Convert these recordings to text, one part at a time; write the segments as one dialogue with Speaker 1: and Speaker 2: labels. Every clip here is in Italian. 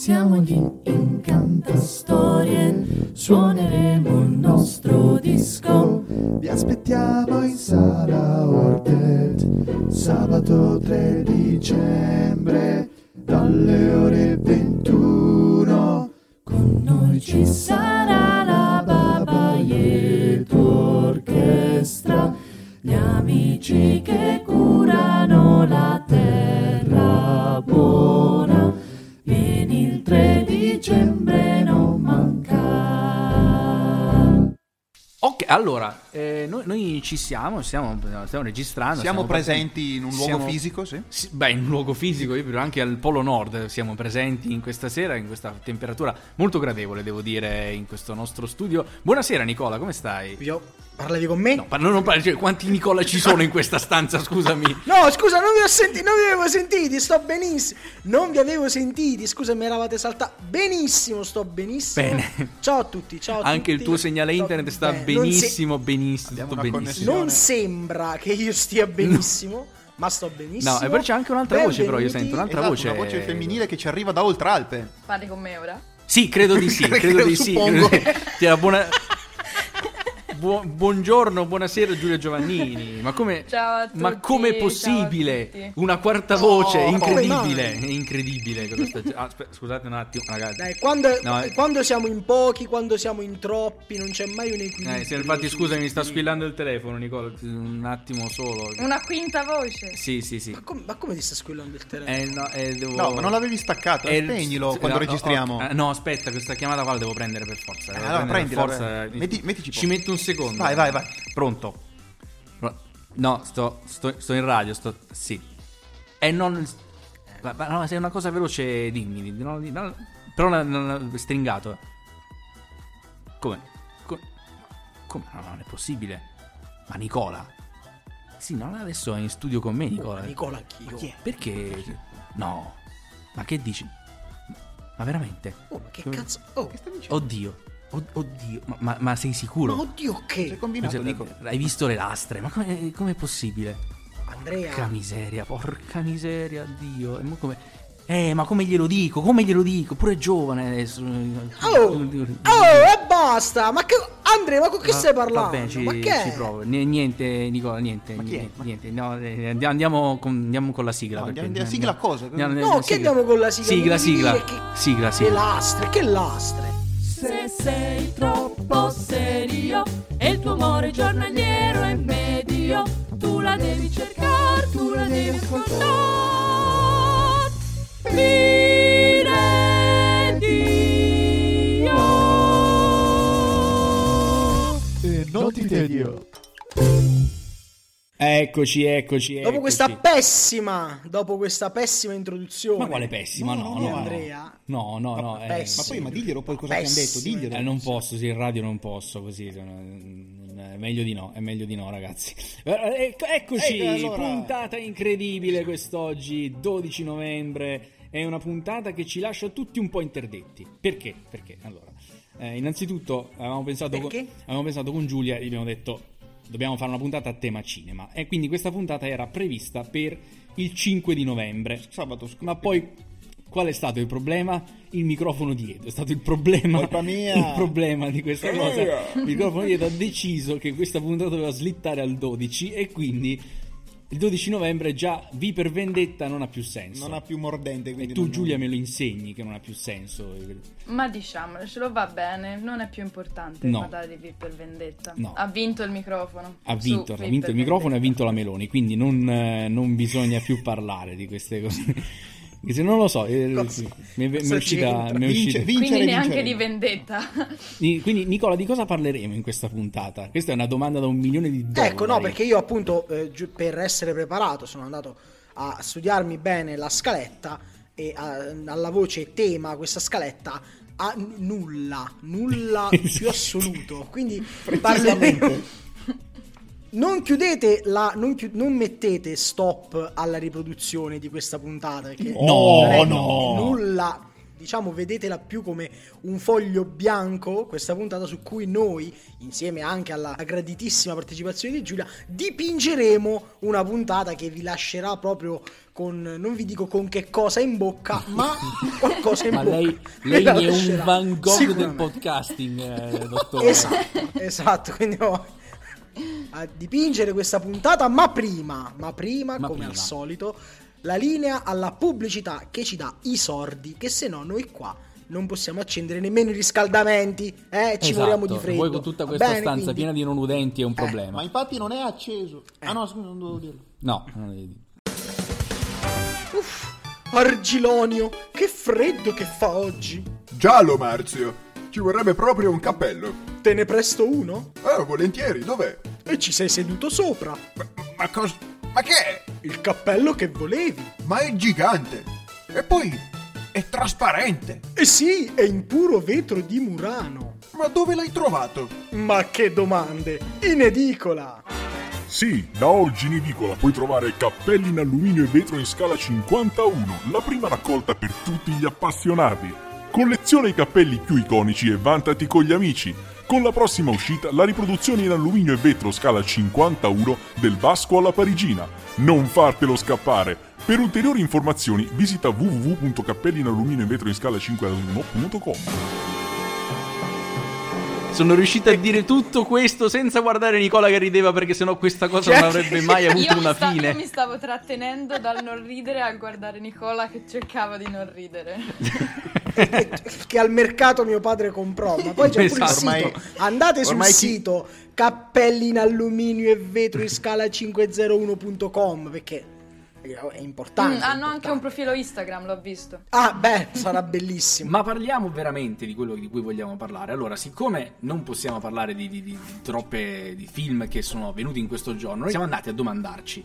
Speaker 1: Siamo gli Incantastorie, suoneremo il nostro disco.
Speaker 2: Vi aspettiamo in sala Ortet sabato 3 dicembre dalle ore 21.
Speaker 1: Con noi ci sarà la Babaieto Orchestra, gli amici che
Speaker 3: allora, eh, noi, noi ci siamo, stiamo, stiamo registrando.
Speaker 4: Siamo
Speaker 3: proprio-
Speaker 4: presenti in un luogo
Speaker 3: siamo-
Speaker 4: fisico, sì?
Speaker 3: Sì, Beh, in un luogo fisico, io proprio anche al Polo Nord siamo presenti in questa sera, in questa temperatura molto gradevole, devo dire, in questo nostro studio. Buonasera Nicola, come stai?
Speaker 5: Io, parlavi con me?
Speaker 3: No, ma non, parli- cioè, quanti Nicola ci sono in questa stanza, scusami?
Speaker 5: No, scusa, non vi ho sentiti, non vi avevo sentiti, sto benissimo. Non vi avevo sentiti, scusa, mi eravate saltati. Benissimo, sto benissimo.
Speaker 3: Bene.
Speaker 5: Ciao a tutti, ciao a tutti.
Speaker 3: Anche il tuo segnale
Speaker 5: Sto
Speaker 3: internet sta
Speaker 5: bene. Non se-
Speaker 3: benissimo, benissimo, tutto benissimo.
Speaker 5: Non sembra che io stia benissimo, ma sto benissimo.
Speaker 3: No, e poi c'è anche un'altra voce, però io sento un'altra
Speaker 4: Esatto,
Speaker 3: voce.
Speaker 4: una voce femminile che ci arriva da oltre Alpe.
Speaker 6: Parli con me ora?
Speaker 3: Sì, credo di sì, credo di sì.
Speaker 4: Suppongo.
Speaker 3: Cioè, buona- buo- buongiorno, buonasera Giulia Giovannini. Ma come,
Speaker 6: Ciao a tutti,
Speaker 3: ma com'è
Speaker 6: ciao a
Speaker 3: possibile? Una quarta voce,
Speaker 5: come
Speaker 3: incredibile, è incredibile. ah, aspe- scusate un attimo, ragazzi.
Speaker 5: Dai, quando,
Speaker 3: No, eh.
Speaker 5: quando siamo in pochi, quando siamo in troppi, non c'è mai un equilibrio.
Speaker 3: Eh, infatti, scusami, mi sta squillando il telefono, Nicola. Un attimo solo.
Speaker 6: Una quinta voce.
Speaker 3: Sì, sì, sì.
Speaker 5: Ma come, ma come ti sta squillando il telefono?
Speaker 3: Eh, no, eh, devo...
Speaker 4: No, ma non l'avevi staccato,
Speaker 3: Eh,
Speaker 4: spegnilo
Speaker 3: sì,
Speaker 4: quando
Speaker 3: no,
Speaker 4: registriamo.
Speaker 3: ok. Eh, no, aspetta, questa chiamata qua la devo prendere per forza. devo
Speaker 4: allora prendila,
Speaker 3: per forza.
Speaker 4: Metti- mettici
Speaker 3: Ci metto un secondo.
Speaker 4: Vai, vai, vai.
Speaker 3: Pronto. No, sto, sto, sto in radio, sto... Sì. E non... Ma, ma no, se è una cosa veloce, dimmi. dimmi, no, no, però non, non- stringato. Come? Co- Come? No, non è possibile. Ma Nicola? Sì, no, adesso è in studio con me, Nicola.
Speaker 5: Nicola, anch'io.
Speaker 3: Perché? No. Ma che dici? Ma veramente?
Speaker 5: Oh, ma che cazzo? Oh,
Speaker 3: Oddio. Od- oddio. Ma, ma- ma sei sicuro?
Speaker 5: ma oddio che?
Speaker 4: Sei combinato,
Speaker 3: Cioè,
Speaker 4: dico.
Speaker 3: hai visto le lastre? Ma come è possibile?
Speaker 5: Andrea.
Speaker 3: Porca miseria, porca miseria, Dio. E mo come... Eh, ma come glielo dico? Come glielo dico? Pure è giovane adesso.
Speaker 5: Oh, oh, e basta! Ma che. Andrea, ma con che stai parlando?
Speaker 3: Va bene, ci,
Speaker 5: ma che?
Speaker 3: ci provo. Ni- Niente, Nicola, niente.
Speaker 4: Ma chi
Speaker 3: niente, niente. No, eh, andiamo, andiamo con, andiamo con la sigla.
Speaker 4: No,
Speaker 3: perché-
Speaker 4: andiamo- andiamo- sigla cosa?
Speaker 3: Andiamo-
Speaker 5: No,
Speaker 3: andiamo-
Speaker 5: che andiamo con la sigla?
Speaker 3: Sigla, sigla.
Speaker 5: che-
Speaker 3: Sigla,
Speaker 5: Che
Speaker 3: sigla.
Speaker 5: lastre, che lastre.
Speaker 1: Se sei troppo serio e il tuo amore giornaliero è medio, tu la devi cercare, tu la devi ascoltare. Dire Dio.
Speaker 2: E non ti tedio.
Speaker 3: Eccoci, eccoci,
Speaker 5: Dopo
Speaker 3: eccoci.
Speaker 5: questa pessima, dopo questa pessima introduzione.
Speaker 3: Ma quale pessima? No, no, no.
Speaker 5: Andrea.
Speaker 3: No, no, no. eh,
Speaker 5: pessima.
Speaker 4: Ma poi, ma diglielo poi cosa ti hanno detto, diglielo.
Speaker 3: Eh, non posso, sì, in radio non posso così. È meglio di no, è meglio di no, ragazzi. Eh, ecco- Eccoci,
Speaker 4: Eh, allora.
Speaker 3: puntata incredibile quest'oggi, 12 novembre. È una puntata che ci lascia tutti un po' interdetti. Perché? Perché? Allora, eh, innanzitutto avevamo pensato, con, avevamo pensato con Giulia e gli abbiamo detto dobbiamo fare una puntata a tema cinema. E quindi questa puntata era prevista per il 5 di novembre.
Speaker 4: Sabato scorso.
Speaker 3: Ma poi qual è stato il problema? Il microfono dietro. È stato il problema.
Speaker 4: Colpa mia.
Speaker 3: Il problema di questa cosa. Il microfono dietro ha deciso che questa puntata doveva slittare al 12 e quindi il 12 novembre già V per vendetta non ha più senso.
Speaker 4: Non ha più mordente.
Speaker 3: e tu
Speaker 4: non-
Speaker 3: Giulia me lo insegni che non ha più senso.
Speaker 6: Ma diciamolo, ce lo va bene, non è più importante
Speaker 3: No.
Speaker 6: Natale di V per Vendetta.
Speaker 3: No.
Speaker 6: Ha vinto il microfono.
Speaker 3: Ha vinto, ha vinto il microfono e ha vinto la Meloni, quindi non, eh, non bisogna più parlare di queste cose. Che Se non lo so, eh, mi è, mi è uscita, mi è
Speaker 4: Vince-
Speaker 3: uscita-
Speaker 4: vincere,
Speaker 6: Quindi neanche
Speaker 4: vincere.
Speaker 6: di vendetta.
Speaker 3: Di- Quindi, Nicola, di cosa parleremo in questa puntata? Questa è una domanda da un milione di dollari.
Speaker 5: Ecco, no, perché io appunto eh, per essere preparato sono andato a studiarmi bene la scaletta e a- alla voce tema questa scaletta ha n- nulla, nulla più assoluto. Quindi parleremo Non chiudete la. Non, chiu- non mettete stop alla riproduzione di questa puntata. Perché
Speaker 3: No, no.
Speaker 5: Nulla. diciamo vedetela più come un foglio bianco, questa puntata su cui noi, insieme anche alla graditissima partecipazione di Giulia, dipingeremo una puntata che vi lascerà proprio con, non vi dico con che cosa in bocca, ma qualcosa in
Speaker 3: Ma
Speaker 5: bocca.
Speaker 3: lei, lei è un. Van Gogh del podcasting, eh, dottore.
Speaker 5: Esatto, esatto, quindi no, a dipingere questa puntata, ma prima, ma prima,
Speaker 3: Ma
Speaker 5: come
Speaker 3: prima.
Speaker 5: al solito, la linea alla pubblicità che ci dà i sordi, che se no noi qua non possiamo accendere nemmeno i riscaldamenti, eh, ci
Speaker 3: Esatto,
Speaker 5: moriamo di freddo.
Speaker 3: Voi con tutta questa
Speaker 5: bene,
Speaker 3: stanza
Speaker 5: quindi-
Speaker 3: piena di non udenti è un problema.
Speaker 4: Ma infatti non è acceso.
Speaker 5: Eh.
Speaker 4: Ah no, scusa, non devo dirlo.
Speaker 3: No, non devi dire.
Speaker 5: Argilonio, che freddo che fa oggi.
Speaker 2: Giallo, Marzio. Ci vorrebbe proprio un cappello.
Speaker 5: Te ne presto uno?
Speaker 2: Ah, volentieri, dov'è?
Speaker 5: E ci sei seduto sopra.
Speaker 2: Ma, ma cosa... Ma che è?
Speaker 5: Il cappello che volevi.
Speaker 2: Ma è gigante. E poi è trasparente.
Speaker 5: E sì, è in puro vetro di Murano.
Speaker 2: Ma dove l'hai trovato?
Speaker 5: Ma che domande! In edicola!
Speaker 7: Sì, da oggi in edicola puoi trovare cappelli in alluminio e vetro in scala 51, la prima raccolta per tutti gli appassionati. Colleziona i cappelli più iconici e vantati con gli amici. Con la prossima uscita, la riproduzione in alluminio e vetro scala 51 del Vasco alla Parigina. Non fartelo scappare! Per ulteriori informazioni visita www.cappellinalluminio e vetro in scala 51.com.
Speaker 3: Sono riuscito a dire tutto questo senza guardare Nicola che rideva perché sennò questa cosa non avrebbe mai avuto una
Speaker 6: sta-
Speaker 3: fine.
Speaker 6: io mi stavo trattenendo dal non ridere a guardare Nicola che cercava di non ridere.
Speaker 5: che al mercato mio padre comprò. Ma poi c'è pure il
Speaker 3: Esatto.
Speaker 5: sito.
Speaker 4: Ormai-
Speaker 5: Andate sul
Speaker 4: ormai chi-
Speaker 5: sito cappelli in alluminio e vetro in scala 501.com perché è importante.
Speaker 6: Mm, hanno anche
Speaker 5: importante.
Speaker 6: un profilo Instagram, l'ho visto.
Speaker 5: Ah, beh, sarà bellissimo.
Speaker 3: Ma parliamo veramente di quello di cui vogliamo parlare. Allora, siccome non possiamo parlare di, di- di- di troppe di film che sono venuti in questo giorno, noi siamo andati a domandarci: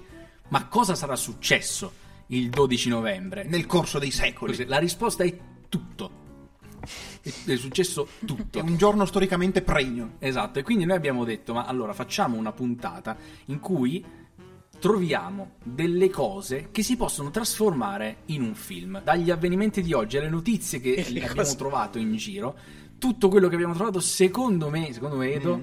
Speaker 3: ma cosa sarà successo il 12 novembre?
Speaker 4: Nel corso dei secoli.
Speaker 3: La risposta è tutto. È successo tutto.
Speaker 4: È un giorno storicamente pregno.
Speaker 3: Esatto, e quindi noi abbiamo detto, ma allora facciamo una puntata in cui troviamo delle cose che si possono trasformare in un film. Dagli avvenimenti di oggi alle notizie che abbiamo
Speaker 5: cose-
Speaker 3: trovato in giro, tutto quello che abbiamo trovato, secondo me, secondo me Edo,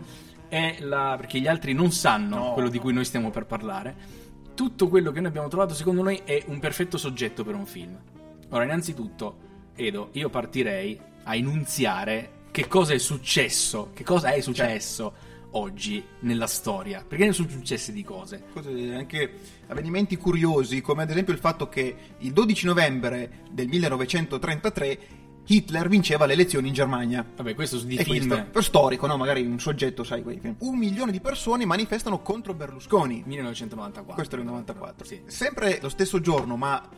Speaker 3: è la... perché gli altri non sanno
Speaker 4: No.
Speaker 3: quello di cui noi stiamo per parlare. Tutto quello che noi abbiamo trovato, secondo noi, è un perfetto soggetto per un film. Ora, innanzitutto, Edo, io partirei a inunziare che cosa è successo, che cosa è successo oggi nella storia. Perché ne sono successe di cose.
Speaker 4: Anche avvenimenti curiosi, come ad esempio il fatto che il 12 novembre del 1933 Hitler vinceva le elezioni in Germania.
Speaker 3: Vabbè, questo di
Speaker 4: E
Speaker 3: film
Speaker 4: questo, per storico, no? Magari un soggetto, sai, quei film. Un milione di persone manifestano contro Berlusconi.
Speaker 3: 1994.
Speaker 4: Questo era il 94.
Speaker 3: Sì.
Speaker 4: Sempre lo stesso giorno, ma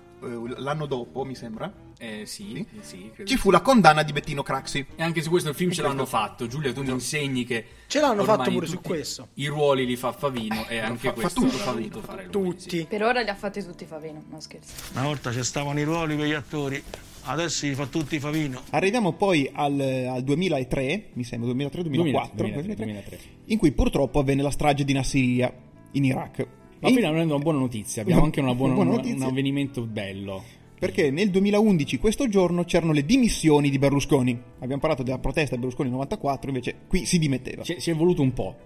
Speaker 4: l'anno dopo, mi sembra,
Speaker 3: Eh, sì, sì, credo
Speaker 4: ci
Speaker 3: sì.
Speaker 4: fu la condanna di Bettino Craxi.
Speaker 3: E anche su questo il film ce l'hanno fatto. Giulia, tu mi insegni che.
Speaker 5: Ce l'hanno fatto pure su questo.
Speaker 3: I ruoli li fa Favino e
Speaker 4: fa-
Speaker 3: anche
Speaker 4: fa
Speaker 3: questo
Speaker 4: tutto
Speaker 3: l'ha
Speaker 4: Favino,
Speaker 3: fare lui.
Speaker 5: Tutti.
Speaker 3: sì.
Speaker 6: Per ora li ha fatti tutti Favino, no scherzo.
Speaker 8: Una volta ci stavano i ruoli per gli attori, adesso li fa tutti Favino.
Speaker 4: Arriviamo poi al, al 2003, mi sembra 2003-2004,
Speaker 3: 2003, 2003.
Speaker 4: in cui purtroppo avvenne la strage di Nassiriya in Iraq.
Speaker 3: Ma
Speaker 4: E-
Speaker 3: finalmente una buona notizia. Abbiamo anche una buona,
Speaker 4: una buona
Speaker 3: un-
Speaker 4: notizia.
Speaker 3: un avvenimento bello.
Speaker 4: Perché nel 2011, questo giorno, c'erano le dimissioni di Berlusconi. Abbiamo parlato della protesta di Berlusconi nel 94, invece qui si dimetteva.
Speaker 3: Ci, ci è voluto un po'.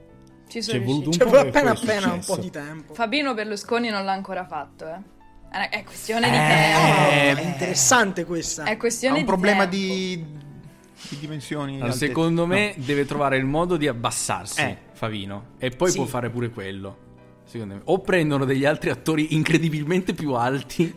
Speaker 6: Ci sono
Speaker 3: è voluto un.
Speaker 5: Cioè,
Speaker 3: po' e
Speaker 5: appena
Speaker 3: è
Speaker 5: appena un po' di tempo.
Speaker 6: Fabino Berlusconi non l'ha ancora fatto, eh. È è questione di
Speaker 3: Eh,
Speaker 6: tempo.
Speaker 5: È interessante questa.
Speaker 6: È
Speaker 4: Ha
Speaker 6: questione
Speaker 4: un
Speaker 6: di
Speaker 4: problema
Speaker 6: tempo.
Speaker 4: di, di dimensioni.
Speaker 3: Allora, secondo me deve trovare il modo di abbassarsi
Speaker 4: Eh.
Speaker 3: Favino e poi
Speaker 5: Sì.
Speaker 3: può fare pure quello. Secondo me. O prendono degli altri attori incredibilmente più alti.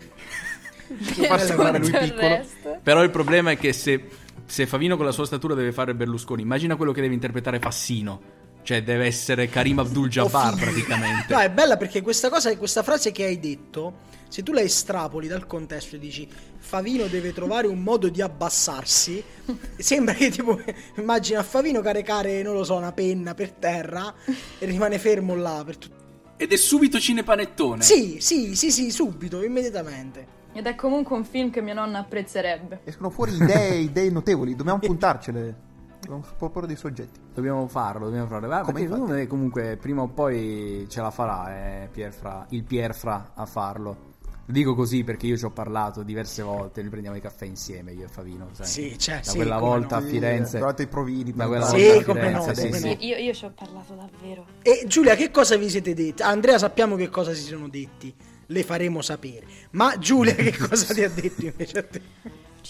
Speaker 4: Per far sembrare lui piccolo.
Speaker 6: resto.
Speaker 3: Però il problema è che se, se Favino con la sua statura deve fare Berlusconi, immagina quello che deve interpretare Fassino. Cioè deve essere Karim Abdul-Jabbar praticamente.
Speaker 5: No, è bella perché questa cosa, questa frase che hai detto, se tu la estrapoli dal contesto e dici Favino deve trovare un modo di abbassarsi, sembra che tipo immagina Favino caricare, non lo so, una penna per terra e rimane fermo là per tutto.
Speaker 3: Ed è subito cinepanettone.
Speaker 5: Sì, sì, sì, sì, subito, immediatamente.
Speaker 6: Ed è comunque un film che mia nonna apprezzerebbe.
Speaker 4: Escono fuori idee, idee notevoli. Dobbiamo puntarcele. Dobbiamo proporre dei soggetti.
Speaker 3: Dobbiamo farlo, dobbiamo farlo. Ah,
Speaker 4: Come
Speaker 3: secondo me comunque prima o poi ce la farà eh, Pierfra, il Pierfra a farlo. Dico così perché io ci ho parlato diverse volte, noi prendiamo i caffè insieme io e Favino. sai.
Speaker 5: Sì, cioè,
Speaker 3: da
Speaker 5: sì,
Speaker 3: quella volta
Speaker 5: no.
Speaker 3: a Firenze.
Speaker 4: Provate i provini.
Speaker 3: Da quella
Speaker 5: Sì,
Speaker 3: volta a
Speaker 5: come no,
Speaker 3: Firenze, sì,
Speaker 5: come
Speaker 3: sì.
Speaker 5: no.
Speaker 6: Io, io ci ho parlato davvero.
Speaker 5: E Giulia, che cosa vi siete detti? Andrea, sappiamo che cosa si sono detti, le faremo sapere. Ma Giulia, che cosa ti ha detto invece a te?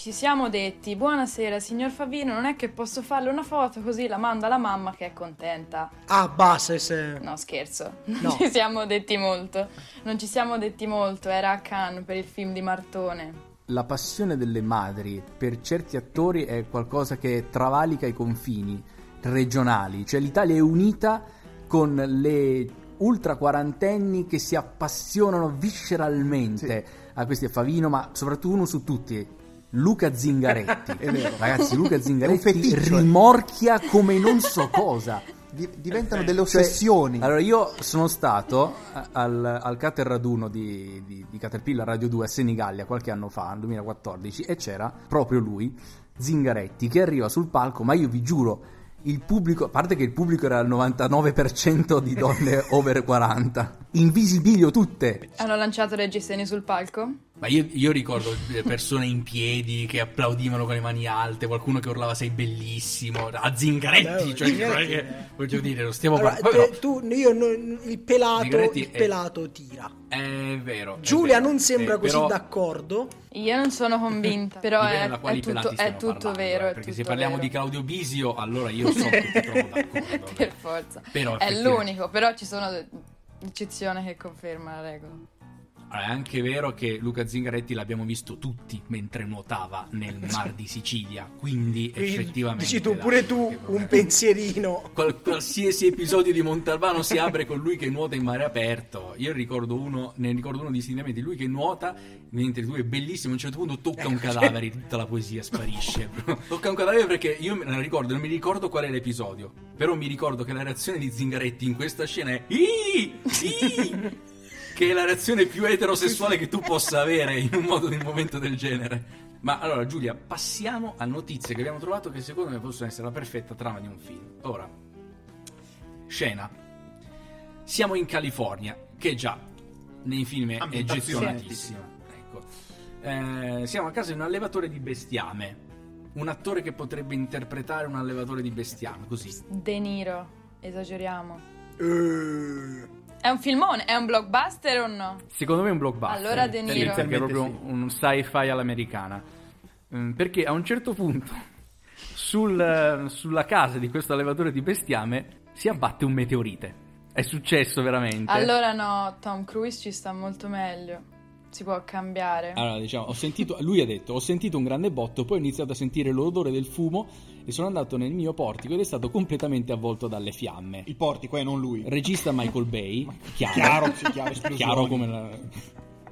Speaker 6: Ci siamo detti, buonasera signor Favino, non è che posso farle una foto così la mando alla mamma che è contenta.
Speaker 5: Ah, basta. se-
Speaker 6: No, scherzo. Non
Speaker 5: No.
Speaker 6: ci siamo detti molto. Non ci siamo detti molto, era a Cannes per il film di Martone.
Speaker 3: La passione delle madri per certi attori è qualcosa che travalica i confini regionali, cioè l'Italia è unita con le ultra quarantenni che si appassionano visceralmente a questi Favino, ma soprattutto uno su tutti. Luca Zingaretti,
Speaker 4: È vero.
Speaker 3: ragazzi, Luca Zingaretti
Speaker 4: eh.
Speaker 3: rimorchia come non so cosa.
Speaker 4: Di- diventano delle
Speaker 3: Cioè,
Speaker 4: ossessioni.
Speaker 3: allora, io sono stato al, al Cater Raduno di, di, di Caterpillar Radio 2 a Senigallia qualche anno fa, nel 2014, e c'era proprio lui, Zingaretti, che arriva sul palco, ma io vi giuro, il pubblico, a parte che il pubblico era il 99% di donne over 40, invisibilio tutte.
Speaker 6: Hanno lanciato le gestini sul palco?
Speaker 3: Ma io, io ricordo persone in piedi che applaudivano con le mani alte, qualcuno che urlava sei bellissimo, a Zingaretti,
Speaker 5: Beh,
Speaker 3: cioè,
Speaker 5: Zingaretti,
Speaker 3: non è che-
Speaker 5: eh.
Speaker 3: voglio dire, lo stiamo
Speaker 5: Allora,
Speaker 3: parlando.
Speaker 5: tu, io, il pelato, il
Speaker 3: è-
Speaker 5: pelato tira.
Speaker 3: È vero. è
Speaker 5: Giulia
Speaker 3: vero.
Speaker 5: non sembra così
Speaker 3: però-
Speaker 5: d'accordo.
Speaker 6: Io non sono convinta, però è, è tutto, è tutto
Speaker 3: parlando,
Speaker 6: vero.
Speaker 3: eh,
Speaker 6: è
Speaker 3: perché se
Speaker 6: tutto
Speaker 3: parliamo
Speaker 6: vero.
Speaker 3: di Claudio Bisio, allora io so che ti trovo d'accordo.
Speaker 6: per forza.
Speaker 3: Però
Speaker 6: è l'unico, però ci sono eccezioni che conferma la regola.
Speaker 3: Allora, è anche vero che Luca Zingaretti l'abbiamo visto tutti mentre nuotava nel mar di Sicilia, quindi
Speaker 5: Quindi,
Speaker 3: effettivamente...
Speaker 5: Dici tu, pure tu, un pensierino.
Speaker 3: Qual- qualsiasi episodio di Montalbano si apre con lui che nuota in mare aperto. Io ricordo uno, ne ricordo uno distintamente, lui che nuota, mentre lui è bellissimo, a un certo punto tocca un cadavere, tutta la poesia sparisce. tocca un cadavere perché io me la ricordo, non mi ricordo qual è l'episodio, però mi ricordo che la reazione di Zingaretti in questa scena è "Ih! Ih!" Che è la reazione più eterosessuale che tu possa avere in un modo in un momento del genere. Ma allora Giulia, passiamo a notizie che abbiamo trovato che secondo me possono essere la perfetta trama di un film. Ora, scena. Siamo in California, che già nei film è gettonatissimo. Ecco. Eh, siamo a casa di un allevatore di bestiame. Un attore che potrebbe interpretare un allevatore di bestiame, così.
Speaker 6: De Niro, esageriamo.
Speaker 5: Eh,
Speaker 6: È un filmone, è un blockbuster o no?
Speaker 3: Secondo me è un blockbuster.
Speaker 6: Allora De Niro.
Speaker 3: È proprio
Speaker 4: Sì.
Speaker 3: un sci-fi all'americana. Mm, Perché a un certo punto sul- sulla casa di questo allevatore di bestiame si abbatte un meteorite. È successo veramente.
Speaker 6: Allora no, Tom Cruise ci sta molto meglio. Si può cambiare.
Speaker 3: Allora, diciamo, ho sentito, lui ha detto, ho sentito un grande botto, poi ho iniziato a sentire l'odore del fumo e sono andato nel mio portico ed è stato completamente avvolto dalle fiamme.
Speaker 4: Il portico, eh, non lui.
Speaker 3: Regista Michael Bay, chiaro,
Speaker 4: Chiaro, sì, chiaro,
Speaker 3: chiaro come la...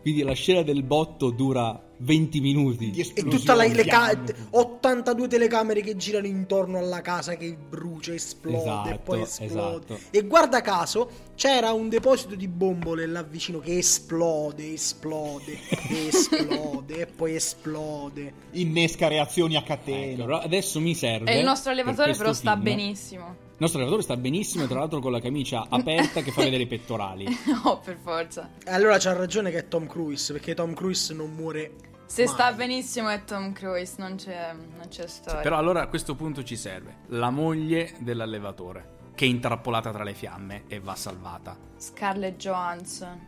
Speaker 3: Quindi la scena del botto dura 20 minuti.
Speaker 5: E tutta la, le ca-
Speaker 4: fiamme.
Speaker 5: 82 telecamere che girano intorno alla casa che brucia, esplode,
Speaker 3: Esatto,
Speaker 5: e poi esplode.
Speaker 3: esatto.
Speaker 5: E guarda caso, c'era un deposito di bombole là vicino che esplode, esplode, esplode e poi esplode.
Speaker 4: Innesca reazioni a
Speaker 3: Ecco,
Speaker 4: catena.
Speaker 3: però adesso mi serve.
Speaker 6: E il nostro
Speaker 3: per
Speaker 6: allevatore però sta
Speaker 3: film-
Speaker 6: benissimo.
Speaker 3: Il nostro allevatore sta benissimo, tra l'altro con la camicia aperta che fa vedere i pettorali.
Speaker 6: No, per forza.
Speaker 5: E allora c'ha ragione che è Tom Cruise, perché Tom Cruise non muore.
Speaker 6: Se
Speaker 5: mai.
Speaker 6: sta benissimo è Tom Cruise, non c'è, non c'è storia.
Speaker 3: Però allora a questo punto ci serve la moglie dell'allevatore, che è intrappolata tra le fiamme e va salvata.
Speaker 6: Scarlett Johansson.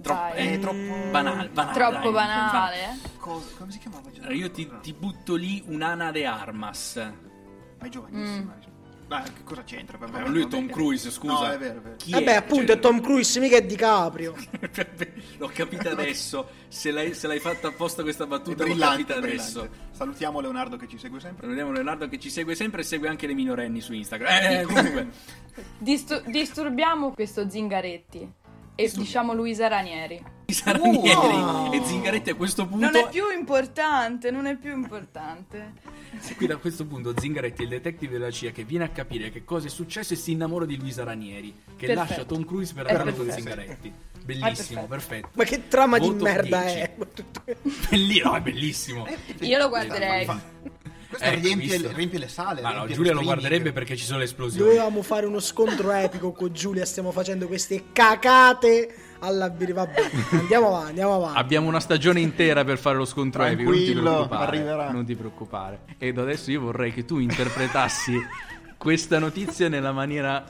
Speaker 3: Troppo,
Speaker 6: Dai.
Speaker 3: è troppo banale. banale,
Speaker 6: Troppo
Speaker 3: dai.
Speaker 6: banale, eh?
Speaker 4: Cosa- come si chiamava?
Speaker 3: io ti, ti butto lì un'Ana de Armas.
Speaker 4: Ma è giovanissima. Ma che cosa c'entra? Vabbè,
Speaker 3: Ma lui è
Speaker 4: vabbè.
Speaker 3: Tom Cruise, scusa.
Speaker 4: No, è vero, è vero.
Speaker 3: Chi
Speaker 5: Vabbè,
Speaker 3: è?
Speaker 5: appunto,
Speaker 3: Cioè,
Speaker 5: è Tom Cruise, mica è DiCaprio.
Speaker 3: L'ho capita adesso. Se l'hai, se l'hai fatta apposta questa battuta, l'ho capita adesso.
Speaker 4: brillante. Salutiamo Leonardo che ci segue sempre.
Speaker 3: Vediamo Leonardo che ci segue sempre e segue anche le minorenni su Instagram. Eh, comunque.
Speaker 6: Distu- disturbiamo questo Zingaretti. E diciamo Luisa Ranieri.
Speaker 3: Saranieri
Speaker 5: no.
Speaker 3: e Zingaretti a questo punto.
Speaker 6: Non è più importante, non è più importante.
Speaker 3: Qui da questo punto Zingaretti è il detective della CIA che viene a capire che cosa è successo e si innamora di Luisa Ranieri, che
Speaker 6: Perfetto.
Speaker 3: lascia Tom Cruise per andare con
Speaker 6: perfetto.
Speaker 3: Zingaretti. Bellissimo,
Speaker 6: È
Speaker 3: perfetto.
Speaker 5: Ma che trama di
Speaker 3: Voto
Speaker 5: merda
Speaker 3: 10.
Speaker 5: è?
Speaker 3: Belli- no, è bellissimo.
Speaker 6: Io lo guarderei.
Speaker 4: Questo
Speaker 3: Eh,
Speaker 4: riempie, riempie le sale.
Speaker 3: Ma no, Giulia lo guarderebbe perché ci sono le esplosioni.
Speaker 5: Dovevamo fare uno scontro epico con Giulia, stiamo facendo queste cacate alla birra. Vabbè, andiamo avanti, andiamo avanti.
Speaker 3: Abbiamo una stagione intera per fare lo scontro epico, non ti
Speaker 4: Tranquillo,
Speaker 3: preoccupare.
Speaker 4: arriverà.
Speaker 3: Non ti preoccupare. Ed adesso io vorrei che tu interpretassi questa notizia nella maniera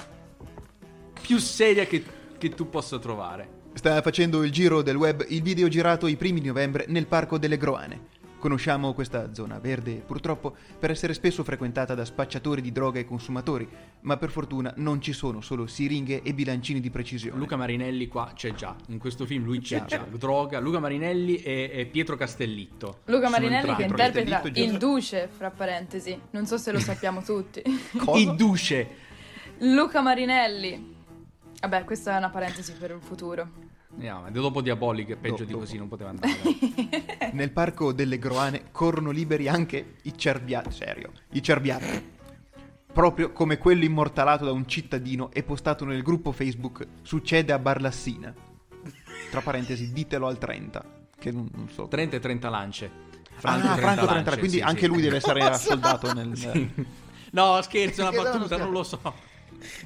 Speaker 3: più seria che, che tu possa trovare.
Speaker 4: Sta facendo il giro del web il video girato i primi di novembre nel parco delle Groane. Conosciamo questa zona verde purtroppo per essere spesso frequentata da spacciatori di droga e consumatori, ma per fortuna non ci sono solo siringhe e bilancini di precisione.
Speaker 3: Luca Marinelli qua c'è già, in questo film lui c'è già. Droga, Luca Marinelli e, e Pietro Castellitto.
Speaker 6: Luca Marinelli che interpreta il duce, fra parentesi. Non so se lo sappiamo tutti.
Speaker 3: Il duce.
Speaker 6: Luca Marinelli. Vabbè, questa è una parentesi per il futuro.
Speaker 3: Andiamo, dopo Diabolic è peggio
Speaker 4: Do-
Speaker 3: di
Speaker 4: dopo.
Speaker 3: così, non poteva andare.
Speaker 4: Nel parco delle Groane corrono liberi anche i cerbiatti, serio, i cerbiatti. Proprio come quello immortalato da un cittadino e postato nel gruppo Facebook Succede a Barlassina. Tra parentesi, ditelo al 30, che non, non so.
Speaker 3: 30 e 30 lance.
Speaker 4: ah, Franco 30,
Speaker 3: lance,
Speaker 4: quindi
Speaker 3: sì,
Speaker 4: anche
Speaker 3: sì.
Speaker 4: lui deve essere assoldato nel...
Speaker 3: No, scherzo, è una battuta,
Speaker 4: no,
Speaker 3: non lo so.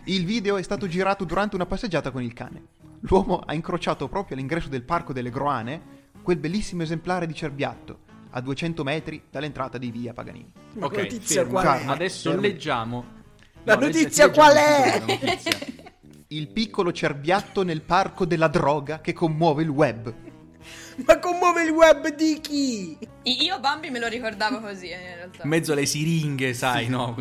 Speaker 4: Il video è stato girato durante una passeggiata con il cane. L'uomo ha incrociato proprio all'ingresso del parco delle Groane quel bellissimo esemplare di cerbiatto, a 200 metri dall'entrata di via Paganini.
Speaker 5: Ma
Speaker 3: Ok,
Speaker 5: la notizia
Speaker 3: fermo.
Speaker 5: qual è?
Speaker 3: Adesso
Speaker 4: Fermo.
Speaker 3: leggiamo.
Speaker 5: La
Speaker 3: No,
Speaker 5: notizia
Speaker 3: leggiamo
Speaker 5: qual è?
Speaker 3: notizia.
Speaker 4: Il piccolo cerbiatto nel parco della droga che commuove il web.
Speaker 5: Ma commuove il web di chi?
Speaker 6: Io Bambi me lo ricordavo così, eh, in realtà.
Speaker 3: In mezzo alle siringhe, sai, no?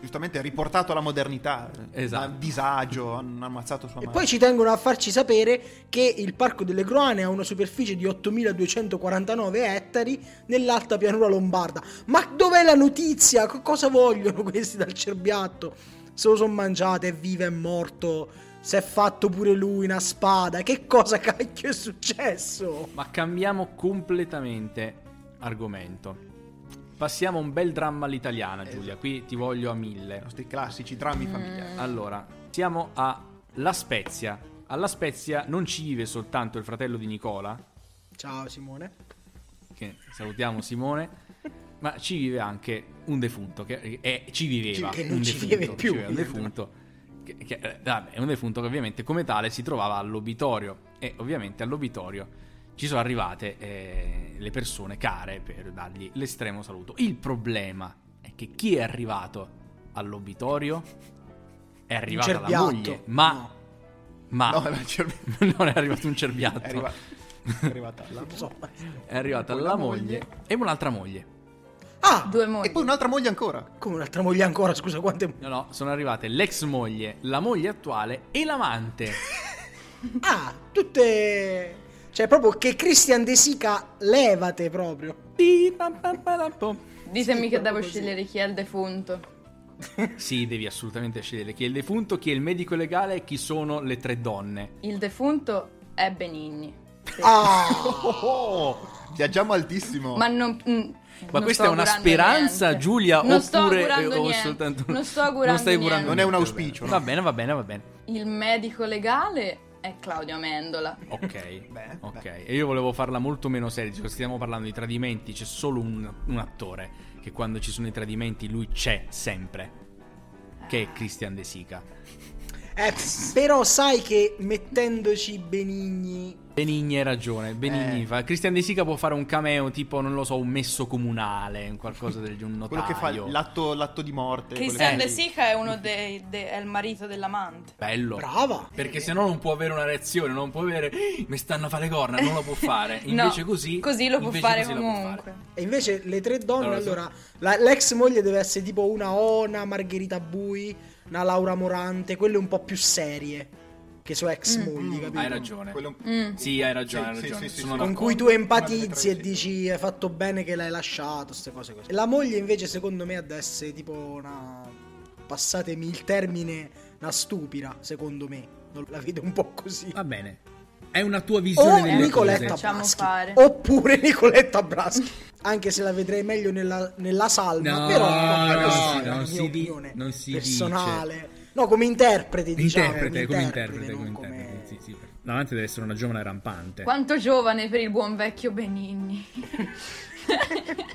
Speaker 4: Giustamente ha riportato alla modernità.
Speaker 3: Esatto.
Speaker 4: Al disagio, hanno ammazzato sua
Speaker 5: E
Speaker 4: madre.
Speaker 5: poi ci tengono a farci sapere che il Parco delle Groane ha una superficie di 8.249 ettari nell'alta pianura lombarda. Ma dov'è la notizia? Co- cosa vogliono questi dal cerbiatto? Se lo sono mangiato, è vivo, è morto, si è fatto pure lui una spada. Che cosa cacchio è successo?
Speaker 3: Ma cambiamo completamente argomento. Passiamo a un bel dramma all'italiana, Giulia. Qui ti voglio a mille.
Speaker 4: I nostri classici drammi familiari.
Speaker 3: Allora, siamo a La Spezia. Alla Spezia non ci vive soltanto il fratello di Nicola,
Speaker 5: Ciao Simone.
Speaker 3: che salutiamo Simone, ma ci vive anche un defunto, che eh, ci viveva
Speaker 5: Che non
Speaker 3: un
Speaker 5: ci
Speaker 3: defunto,
Speaker 5: vive più.
Speaker 3: ci viveva un defunto, che, che, eh, è un defunto che ovviamente come tale si trovava all'obitorio e ovviamente all'obitorio ci sono arrivate eh, le persone care per dargli l'estremo saluto. Il problema è che chi è arrivato all'obitorio è arrivata la moglie, ma...
Speaker 5: No.
Speaker 3: ma
Speaker 4: No,
Speaker 3: non è arrivato un cerbiatto.
Speaker 4: È, arriva- è arrivata la.
Speaker 3: È arrivata la moglie e un'altra moglie.
Speaker 5: Ah,
Speaker 6: Due mogli.
Speaker 4: E poi un'altra moglie ancora.
Speaker 5: come un'altra moglie ancora, scusa, quante...
Speaker 3: No, no, sono arrivate l'ex moglie, la moglie attuale e l'amante.
Speaker 5: Ah, tutte... Cioè, proprio che Christian De Sica levate proprio.
Speaker 6: Ditemi che devo
Speaker 5: così.
Speaker 6: scegliere chi è il defunto.
Speaker 3: Sì, devi assolutamente scegliere chi è il defunto, chi è il medico legale e chi sono le tre donne.
Speaker 6: Il defunto è Benigni.
Speaker 5: Ah,
Speaker 4: Oh, viaggiamo altissimo.
Speaker 6: Ma non.
Speaker 3: Ma
Speaker 6: non
Speaker 3: questa è una speranza,
Speaker 6: niente.
Speaker 3: Giulia,
Speaker 6: non
Speaker 3: oppure
Speaker 6: augurando
Speaker 3: o soltanto
Speaker 6: Non sto augurando
Speaker 3: Non stai augurando
Speaker 6: niente.
Speaker 4: Non è un auspicio,
Speaker 3: Va bene, va bene, va bene.
Speaker 6: Il medico legale è Claudio Amendola.
Speaker 3: Ok,
Speaker 4: Beh,
Speaker 3: ok.
Speaker 4: beh.
Speaker 3: E io volevo farla molto meno seria. Stiamo parlando di tradimenti. C'è solo un, un attore che quando ci sono i tradimenti lui c'è sempre. Che è Christian De Sica.
Speaker 5: eh, però sai che mettendoci Benigni...
Speaker 3: Benigni hai ragione. Benigni
Speaker 4: Eh.
Speaker 3: fa. Christian De Sica può fare un cameo tipo, non lo so, un messo comunale, un qualcosa del genere.
Speaker 4: Quello che fa l'atto, l'atto di morte.
Speaker 6: Christian
Speaker 3: Eh.
Speaker 6: De Sica è uno dei. de- è il marito dell'amante.
Speaker 3: Bello.
Speaker 5: Brava.
Speaker 3: Perché se no non può avere una reazione, non può avere "Eh, mi stanno a fare corna, non lo può fare. Invece
Speaker 6: No,
Speaker 3: così
Speaker 6: Così lo può fare
Speaker 3: lo può
Speaker 6: comunque.
Speaker 3: fare.
Speaker 5: E invece le tre donne,
Speaker 3: Allora,
Speaker 5: allora, la- l'ex moglie deve essere tipo una Ona, Margherita Bui, una Laura Morante, quelle un po' più serie che sono ex mogli, capito?
Speaker 3: Hai ragione.
Speaker 4: Quello-
Speaker 3: Sì, hai ragione, hai ragione.
Speaker 4: sì, sì,
Speaker 3: Sono
Speaker 4: sì.
Speaker 5: Con
Speaker 3: d'accordo.
Speaker 5: cui tu empatizzi e dici hai fatto bene che l'hai lasciato, queste cose così. La moglie invece secondo me ha da essere tipo una... passatemi il termine, una stupida, secondo me. Non la vedo un po' così.
Speaker 3: Va bene. È una tua
Speaker 5: O
Speaker 3: visione delle
Speaker 5: Nicoletta
Speaker 3: cose.
Speaker 5: Braschi.
Speaker 6: fare.
Speaker 5: Oppure Nicoletta Braschi. Anche se la vedrei meglio nella, nella salma.
Speaker 3: No,
Speaker 5: però
Speaker 3: no,
Speaker 5: è la
Speaker 3: non
Speaker 5: mia
Speaker 3: si di-
Speaker 5: opinione
Speaker 3: non si
Speaker 5: personale. No, come interprete, diciamo.
Speaker 3: Interprete, come interprete, come interprete. Sì, sì. L'amante deve essere una giovane rampante.
Speaker 6: Quanto giovane per il buon vecchio Benigni.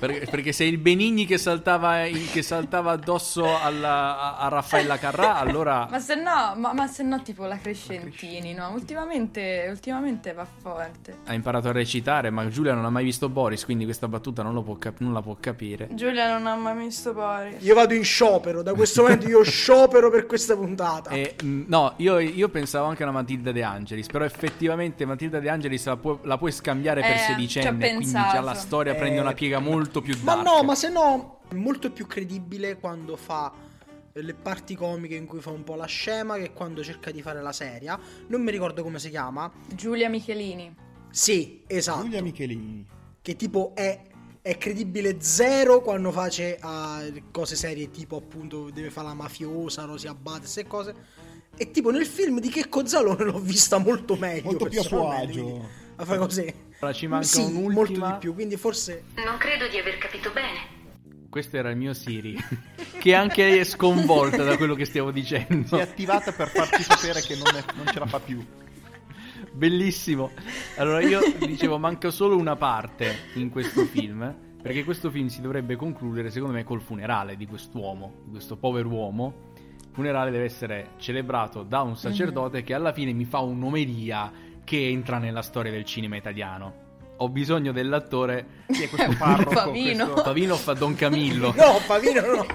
Speaker 3: Perché, perché sei il Benigni che saltava, in- che saltava addosso alla- a, a Raffaella Carrà, allora...
Speaker 6: Ma se no, ma, ma se no tipo la Crescentini, no? Ultimamente, ultimamente va forte.
Speaker 3: Ha imparato a recitare, ma Giulia non ha mai visto Boris, quindi questa battuta non, lo può cap- non la può capire.
Speaker 6: Giulia non ha mai visto Boris.
Speaker 5: Io vado in sciopero, da questo momento io sciopero per questa puntata.
Speaker 3: E, mh, no, io, io pensavo anche a una Matilda De Angelis, però effettivamente Matilda De Angelis la, può- la puoi scambiare per
Speaker 6: Eh,
Speaker 3: sedicenne, quindi già la storia prende
Speaker 5: Eh,
Speaker 3: una piega molto più
Speaker 5: Ma
Speaker 3: dark.
Speaker 5: no, ma se no, è molto più credibile quando fa le parti comiche in cui fa un po' la scema che quando cerca di fare la seria. Non mi ricordo come si chiama.
Speaker 6: Giulia Michelini.
Speaker 5: Sì, esatto.
Speaker 4: Giulia Michelini.
Speaker 5: Che tipo è, è credibile zero quando face a cose serie tipo appunto deve fare la mafiosa, Rosy Abate, queste cose. E tipo nel film di Checco Zalone l'ho vista molto meglio.
Speaker 4: Molto più a suo agio.
Speaker 5: A fare così.
Speaker 3: Ora ci manca
Speaker 5: sì,
Speaker 3: un'ultima.
Speaker 5: molto di più, quindi forse...
Speaker 9: Non credo di aver capito bene.
Speaker 3: Questo era il mio Siri, che anche lei è sconvolta da quello che stiamo
Speaker 4: Si è
Speaker 3: dicendo.
Speaker 4: attivata per farci sapere che non, è- non ce la fa più.
Speaker 3: Bellissimo. Allora io dicevo, manca solo una parte in questo film, perché questo film si dovrebbe concludere, secondo me, col funerale di quest'uomo, di questo povero uomo. Il funerale deve essere celebrato da un sacerdote che alla fine mi fa un'omelia che entra nella storia del cinema italiano. Ho bisogno dell'attore. Chi è questo parroco?
Speaker 6: Favino.
Speaker 3: Questo- Favino fa Don Camillo.
Speaker 5: No, Pavino no.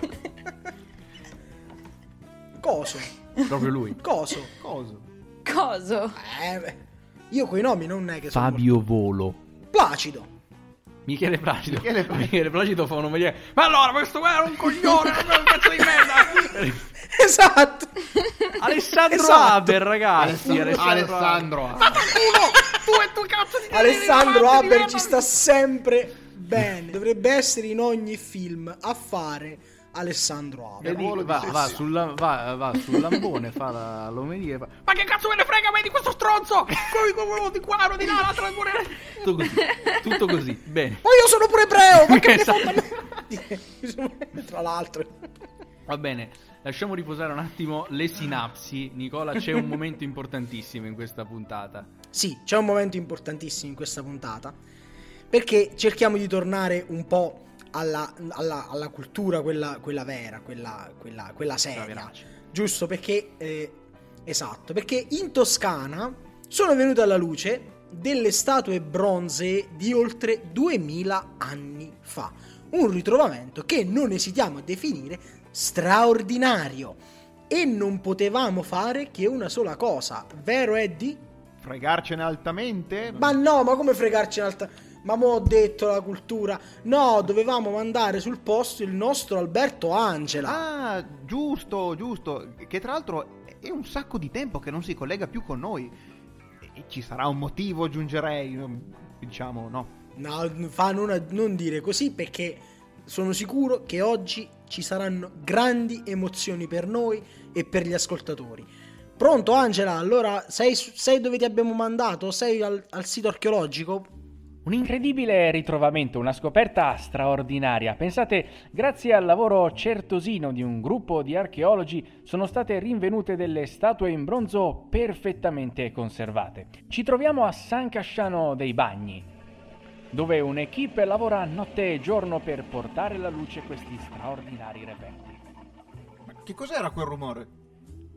Speaker 5: Coso?
Speaker 3: Proprio lui.
Speaker 5: Coso?
Speaker 4: Cosa?
Speaker 6: Coso?
Speaker 5: Eh, io quei nomi non è che sono
Speaker 3: Fabio Volo.
Speaker 5: Placido.
Speaker 3: Michele Placido.
Speaker 4: Michele Placido.
Speaker 3: Michele Placido fa un'omelia. Ma allora, questo qua era un coglione, non è un pezzo di merda.
Speaker 5: Esatto.
Speaker 3: Alessandro
Speaker 5: Esatto.
Speaker 3: Aber, ragazzi.
Speaker 4: Alessandro. Alessandro.
Speaker 5: Alessandro Haber ci sta sempre bene. Dovrebbe essere in ogni film a fare Alessandro
Speaker 4: ruolo di
Speaker 3: va,
Speaker 4: sesso.
Speaker 3: va, sulla, va, va sul lambone, fa la- l'omelia e fa, Ma che cazzo me ne frega, vedi questo stronzo? Di qua, quello di là, l'altro pure... Tutto così, tutto così, bene.
Speaker 5: Ma io sono pure ebreo. Ma che
Speaker 3: Esatto.
Speaker 5: Tra l'altro.
Speaker 3: Va bene, lasciamo riposare un attimo le sinapsi. Nicola, c'è un momento importantissimo in questa puntata.
Speaker 5: Sì, c'è un momento importantissimo in questa puntata. Perché cerchiamo di tornare un po' alla, alla- alla cultura, quella, quella vera, quella, quella, quella seria. Giusto perché. eh, esatto, perché in Toscana sono venute alla luce delle statue bronzee di oltre 2000 anni fa. Un ritrovamento che non esitiamo a definire straordinario. E non potevamo fare che una sola cosa, vero Eddie?
Speaker 4: Fregarcene altamente?
Speaker 5: Ma no, ma come fregarci in alta... Ma mo ho detto la cultura. No, dovevamo mandare sul posto il nostro Alberto Angela.
Speaker 4: Ah, giusto, giusto. Che tra l'altro è un sacco di tempo che non si collega più con noi. E ci sarà un motivo, aggiungerei. Diciamo, no.
Speaker 5: No, fa non, non dire così perché sono sicuro che oggi ci saranno grandi emozioni per noi e per gli ascoltatori. Pronto Angela? Allora sei, sei dove ti abbiamo mandato? Sei al, al sito archeologico?
Speaker 10: Un incredibile ritrovamento, una scoperta straordinaria. Pensate, grazie al lavoro certosino di un gruppo di archeologi sono state rinvenute delle statue in bronzo perfettamente conservate. Ci troviamo a San Casciano dei Bagni, dove un'equipe lavora notte e giorno per portare alla luce questi straordinari reperti.
Speaker 2: Che cos'era quel rumore?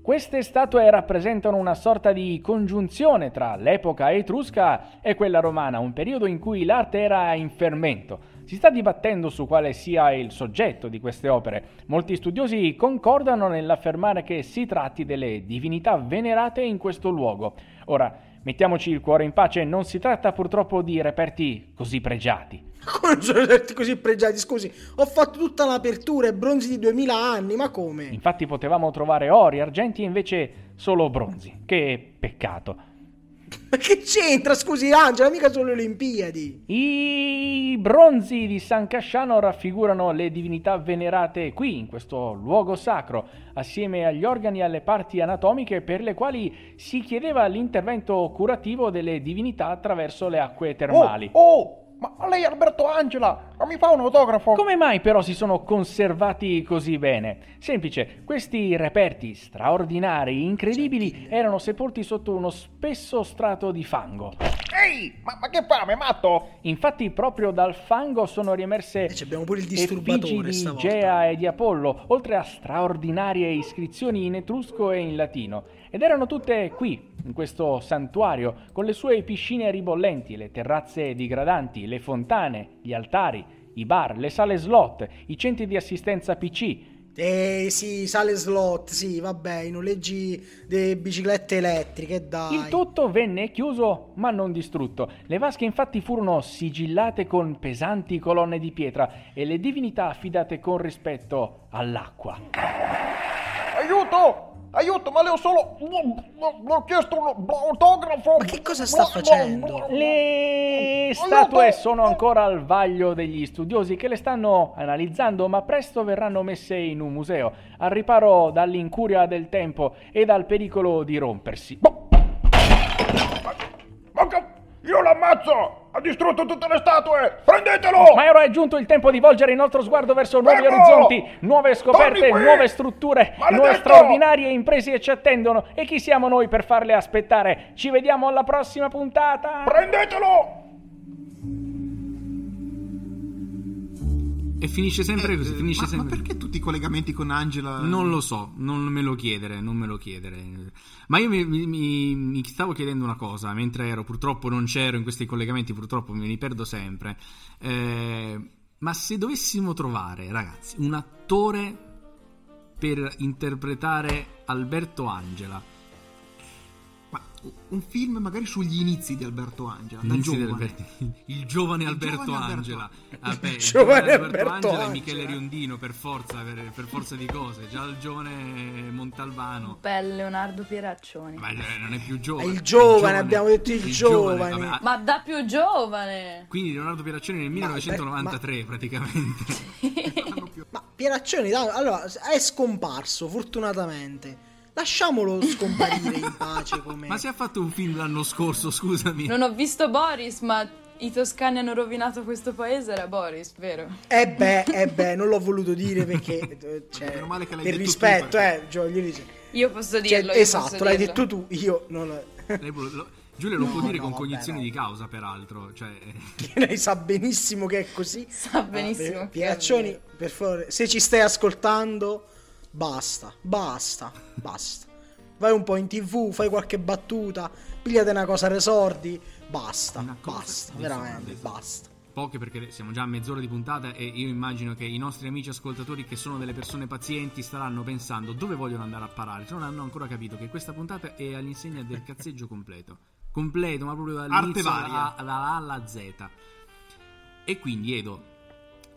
Speaker 10: Queste statue rappresentano una sorta di congiunzione tra l'epoca etrusca e quella romana, un periodo in cui l'arte era in fermento. Si sta dibattendo su quale sia il soggetto di queste opere. Molti studiosi concordano nell'affermare che si tratti delle divinità venerate in questo luogo. Ora, mettiamoci il cuore in pace, non si tratta purtroppo di reperti così pregiati.
Speaker 5: Come sono detti così pregiati? Scusi, ho fatto tutta l'apertura e bronzi di 2000 anni, ma come?
Speaker 10: Infatti potevamo trovare ori, argenti e invece solo bronzi. Che peccato.
Speaker 5: Ma che c'entra? Scusi Angela, mica sono le Olimpiadi.
Speaker 10: I bronzi di San Casciano raffigurano le divinità venerate qui, in questo luogo sacro, assieme agli organi e alle parti anatomiche per le quali si chiedeva l'intervento curativo delle divinità attraverso le acque termali.
Speaker 2: Oh, ma lei Alberto Angela, ma mi fa un autografo?
Speaker 10: Come mai però si sono conservati così bene? Semplice, questi reperti straordinari, incredibili, erano sepolti sotto uno spesso strato di fango.
Speaker 2: Ehi, ma, ma che fame, matto?
Speaker 10: Infatti proprio dal fango sono riemerse
Speaker 5: E abbiamo pure il disturbatore
Speaker 10: di. Gea e di Apollo, oltre a straordinarie iscrizioni in etrusco e in latino. Ed erano tutte qui, in questo santuario, con le sue piscine ribollenti, le terrazze digradanti, le fontane, gli altari, i bar, le sale slot, i centri di assistenza PC,
Speaker 5: Eh sì, sale slot, sì, vabbè, i noleggi delle biciclette elettriche, dai.
Speaker 10: Il tutto venne chiuso ma non distrutto. Le vasche infatti furono sigillate con pesanti colonne di pietra e le divinità affidate con rispetto all'acqua.
Speaker 2: Aiuto! Aiuto, ma le ho solo... Le ho chiesto un autografo!
Speaker 5: Ma che cosa sta facendo?
Speaker 10: Le statue sono ancora al vaglio degli studiosi che le stanno analizzando, ma presto verranno messe in un museo, al riparo dall'incuria del tempo e dal pericolo di rompersi.
Speaker 2: Ma l'ammazzo! Ha distrutto tutte le statue! Prendetelo!
Speaker 10: Ma ora è giunto il tempo di volgere il nostro sguardo verso nuovi
Speaker 2: Fermo!
Speaker 10: orizzonti, nuove scoperte, nuove strutture,
Speaker 2: Maledetto!
Speaker 10: nuove straordinarie imprese ci attendono. E chi siamo noi per farle aspettare? Ci vediamo alla prossima puntata!
Speaker 2: Prendetelo!
Speaker 3: E finisce sempre così, finisce
Speaker 4: Eh, ma, ma
Speaker 3: sempre
Speaker 4: perché tutti i collegamenti con Angela?
Speaker 3: Non lo so, non me lo chiedere, non me lo chiedere. Ma io mi, mi- mi- stavo chiedendo una cosa, mentre ero, purtroppo non c'ero in questi collegamenti, purtroppo me li perdo sempre. Eh, ma se dovessimo trovare, ragazzi, un attore per interpretare Alberto Angela,
Speaker 4: Ma un film magari sugli inizi di Alberto Angela. Da giovane.
Speaker 3: d'Alberto- il giovane
Speaker 4: Il
Speaker 3: Alberto
Speaker 4: giovane Alberto.
Speaker 3: Angela. Vabbè, il
Speaker 5: giovane
Speaker 3: giovane Alberto,
Speaker 5: Alberto
Speaker 3: Angela e
Speaker 5: Angela.
Speaker 3: Michele Riondino per forza, per, per forza di cose. Già il giovane Montalbano.
Speaker 6: Bel Leonardo Pieraccioni.
Speaker 3: Ma eh, non è più
Speaker 5: È
Speaker 3: giovane.
Speaker 5: il giovane, abbiamo detto il,
Speaker 3: Il
Speaker 5: giovane.
Speaker 3: vabbè, ah,
Speaker 6: Ma da più giovane!
Speaker 3: quindi Leonardo Pieraccioni nel 1993 praticamente.
Speaker 5: Ma Pieraccioni, allora, è scomparso, fortunatamente. Lasciamolo scomparire in pace come...
Speaker 3: Ma si è fatto un film l'anno scorso, scusami.
Speaker 6: Non ho visto Boris, ma i toscani hanno rovinato questo paese, era Boris, vero?
Speaker 5: Eh beh, eh beh, non l'ho voluto dire perché... eh, Cioè,
Speaker 4: Meno male che l'hai
Speaker 5: per
Speaker 4: detto tu,
Speaker 5: rispetto,
Speaker 4: perché-
Speaker 5: eh, Giorgio, dice.
Speaker 6: Io posso
Speaker 5: Cioè,
Speaker 6: dirlo. io
Speaker 5: esatto,
Speaker 6: posso
Speaker 5: l'hai
Speaker 6: dirlo.
Speaker 5: detto tu, io non...
Speaker 3: Lo- Giulia lo può
Speaker 5: No,
Speaker 3: dire
Speaker 5: no,
Speaker 3: con
Speaker 5: vabbè,
Speaker 3: cognizione
Speaker 5: no.
Speaker 3: di causa, peraltro. Cioè,
Speaker 5: Lei sa benissimo che è così.
Speaker 6: Sa benissimo
Speaker 5: Ah,
Speaker 6: che è
Speaker 5: Pieraccioni,
Speaker 6: vero.
Speaker 5: per favore, se ci stai ascoltando, basta, basta, basta. Vai un po' in tv, fai qualche battuta, pigliate una cosa resordi, basta,
Speaker 3: cosa
Speaker 5: basta, veramente, basta.
Speaker 3: poche perché siamo già a mezz'ora di puntata e io immagino che i nostri amici ascoltatori che sono delle persone pazienti staranno pensando dove vogliono andare a parare. Non hanno ancora capito che questa puntata è all'insegna del cazzeggio completo. Completo, ma proprio dall'inizio alla, alla A alla Z. E quindi Edo,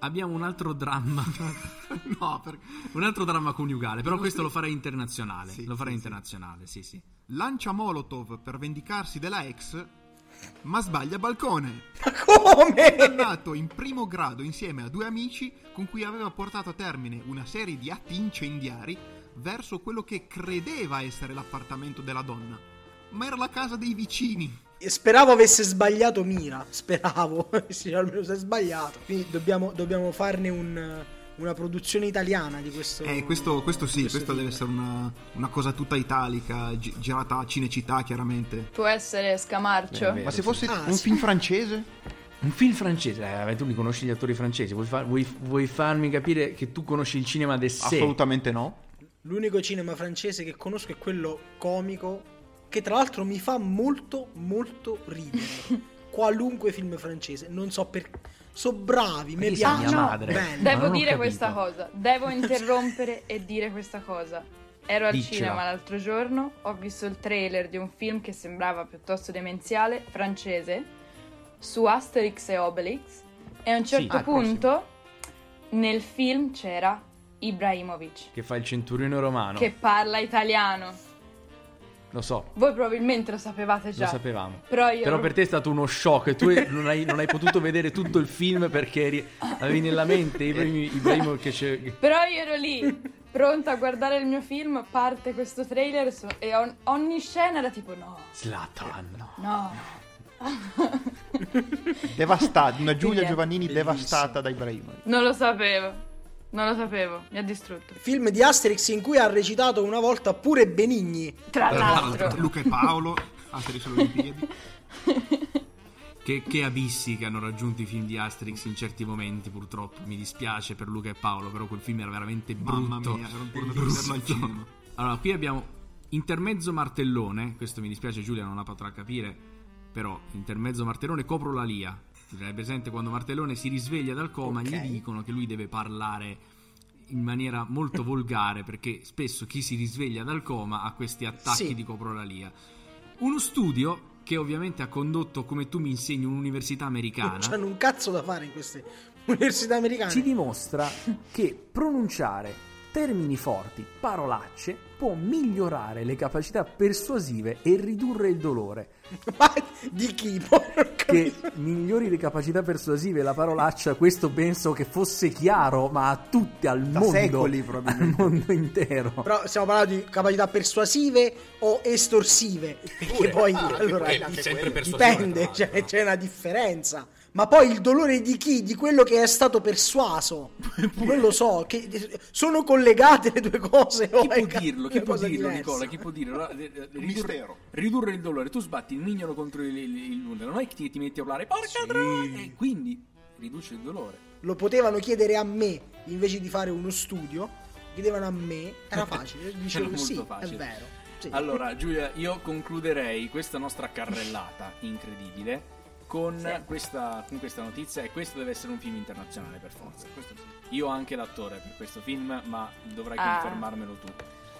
Speaker 3: abbiamo un altro dramma. no, per- un altro dramma coniugale, però questo lo farei internazionale.
Speaker 4: Sì,
Speaker 3: lo farei
Speaker 4: sì, sì.
Speaker 3: internazionale, sì, sì.
Speaker 4: Lancia Molotov per vendicarsi della ex, ma sbaglia balcone.
Speaker 5: Ma come?
Speaker 4: Condannato in primo grado insieme a due amici con cui aveva portato a termine una serie di atti incendiari verso quello che credeva essere l'appartamento della donna, ma era la casa dei vicini.
Speaker 5: Speravo avesse sbagliato Mira, speravo, sì, almeno si è sbagliato. Quindi dobbiamo, dobbiamo farne un- una produzione italiana di questo.
Speaker 4: Eh, questo, questo sì,
Speaker 5: questo
Speaker 4: questo deve essere una, una cosa tutta italica, gi- girata a Cinecittà chiaramente.
Speaker 6: Può essere Scamarcio.
Speaker 3: Beh,
Speaker 4: Ma se fosse
Speaker 5: Ah,
Speaker 4: un
Speaker 5: sì.
Speaker 4: film francese?
Speaker 3: Un film francese, eh, tu li conosci gli attori francesi, vuoi, far- vuoi- vuoi farmi capire che tu conosci il cinema de sé?
Speaker 4: Assolutamente no.
Speaker 5: L'unico cinema francese che conosco è quello comico, che tra l'altro mi fa molto, molto ridere. Qualunque film francese, non so perché. Sono bravi, mi piace.
Speaker 3: mia madre?
Speaker 5: Bello.
Speaker 3: Ma
Speaker 6: Devo dire questa cosa, devo interrompere e dire questa cosa. Ero al
Speaker 3: Diccela.
Speaker 6: cinema l'altro giorno, ho visto il trailer di un film che sembrava piuttosto demenziale, francese, su Asterix e Obelix, e a un certo
Speaker 3: ah, il
Speaker 6: punto nel film c'era Ibrahimovic,
Speaker 3: Che fa il centurione romano.
Speaker 6: che parla italiano.
Speaker 3: Lo so,
Speaker 6: Voi probabilmente lo sapevate già.
Speaker 3: lo sapevamo.
Speaker 6: Però io
Speaker 3: Però per te è stato uno shock. Tu non hai, non hai potuto vedere tutto il film perché eri- avevi nella mente Ibrahim, Ibrahim che c'è.
Speaker 6: Però io ero lì, pronta a guardare il mio film, parte questo trailer so- e on- ogni scena era tipo no,
Speaker 3: Zlatan. no.
Speaker 6: no.
Speaker 4: Devastata, una Giulia Giovannini
Speaker 5: bellissimo.
Speaker 4: devastata dai Ibrahimovic.
Speaker 6: Non lo sapevo. Non lo sapevo, mi ha distrutto.
Speaker 5: Film di Asterix in cui ha recitato una volta pure Benigni.
Speaker 6: Tra l'altro.
Speaker 4: Luca e Paolo, Asterix Olimpiadi.
Speaker 3: Che, che abissi che hanno raggiunto i film di Asterix in certi momenti, purtroppo. Mi dispiace per Luca e Paolo, però quel film era veramente brutto.
Speaker 4: Mamma mia, sono
Speaker 3: brutto. Allora, qui abbiamo intermezzo martellone. Questo mi dispiace, Giulia non la potrà capire. Però, intermezzo martellone, copro la lia. Hai presente quando Martellone si risveglia dal coma,
Speaker 5: Ok.
Speaker 3: gli dicono che lui deve parlare in maniera molto volgare perché spesso chi si risveglia dal coma ha questi attacchi
Speaker 5: Sì.
Speaker 3: di coprolalia. Uno studio che ovviamente ha condotto, come tu mi insegni, un'università americana.
Speaker 5: Non c'hanno un cazzo da fare in queste università americane.
Speaker 10: ci dimostra che pronunciare termini forti, parolacce, può migliorare le capacità persuasive e ridurre il dolore.
Speaker 5: Ma di chi? Porca
Speaker 10: Che migliori le capacità persuasive e la parolaccia, questo penso che fosse chiaro, ma a tutti, al
Speaker 4: Da
Speaker 10: mondo,
Speaker 4: secoli,
Speaker 10: al mondo intero.
Speaker 5: Però stiamo parlando di capacità persuasive o estorsive? Perché poi allora,
Speaker 3: eh, sempre persuasione,
Speaker 5: dipende, cioè,
Speaker 3: l'altro.
Speaker 5: c'è una differenza. Ma poi il dolore di chi? Di quello che è stato persuaso. Quello so, che sono collegate le due cose.
Speaker 3: Chi
Speaker 5: è
Speaker 3: può
Speaker 5: ca-
Speaker 3: dirlo? Chi può dirlo,
Speaker 5: diversa?
Speaker 3: Nicola? Chi può dirlo? Eh, eh, Ridurre,
Speaker 4: mistero.
Speaker 3: ridurre il dolore. Tu sbatti il mignolo contro il, il, il nulla. Non è che ti, ti metti a urlare, porca troia! E quindi riduce il dolore.
Speaker 5: Lo potevano chiedere a me invece di fare uno studio. Chiedevano a me, era facile. Dicevo
Speaker 3: Era molto
Speaker 5: sì,
Speaker 3: facile.
Speaker 5: è vero. Sì.
Speaker 3: Allora, Giulia, io concluderei questa nostra carrellata incredibile con,
Speaker 6: Sì.
Speaker 3: questa, con questa notizia e questo deve essere un film internazionale per forza. Questo sì. Io ho anche l'attore per questo film, ma dovrai
Speaker 6: Ah.
Speaker 3: confermarmelo tu.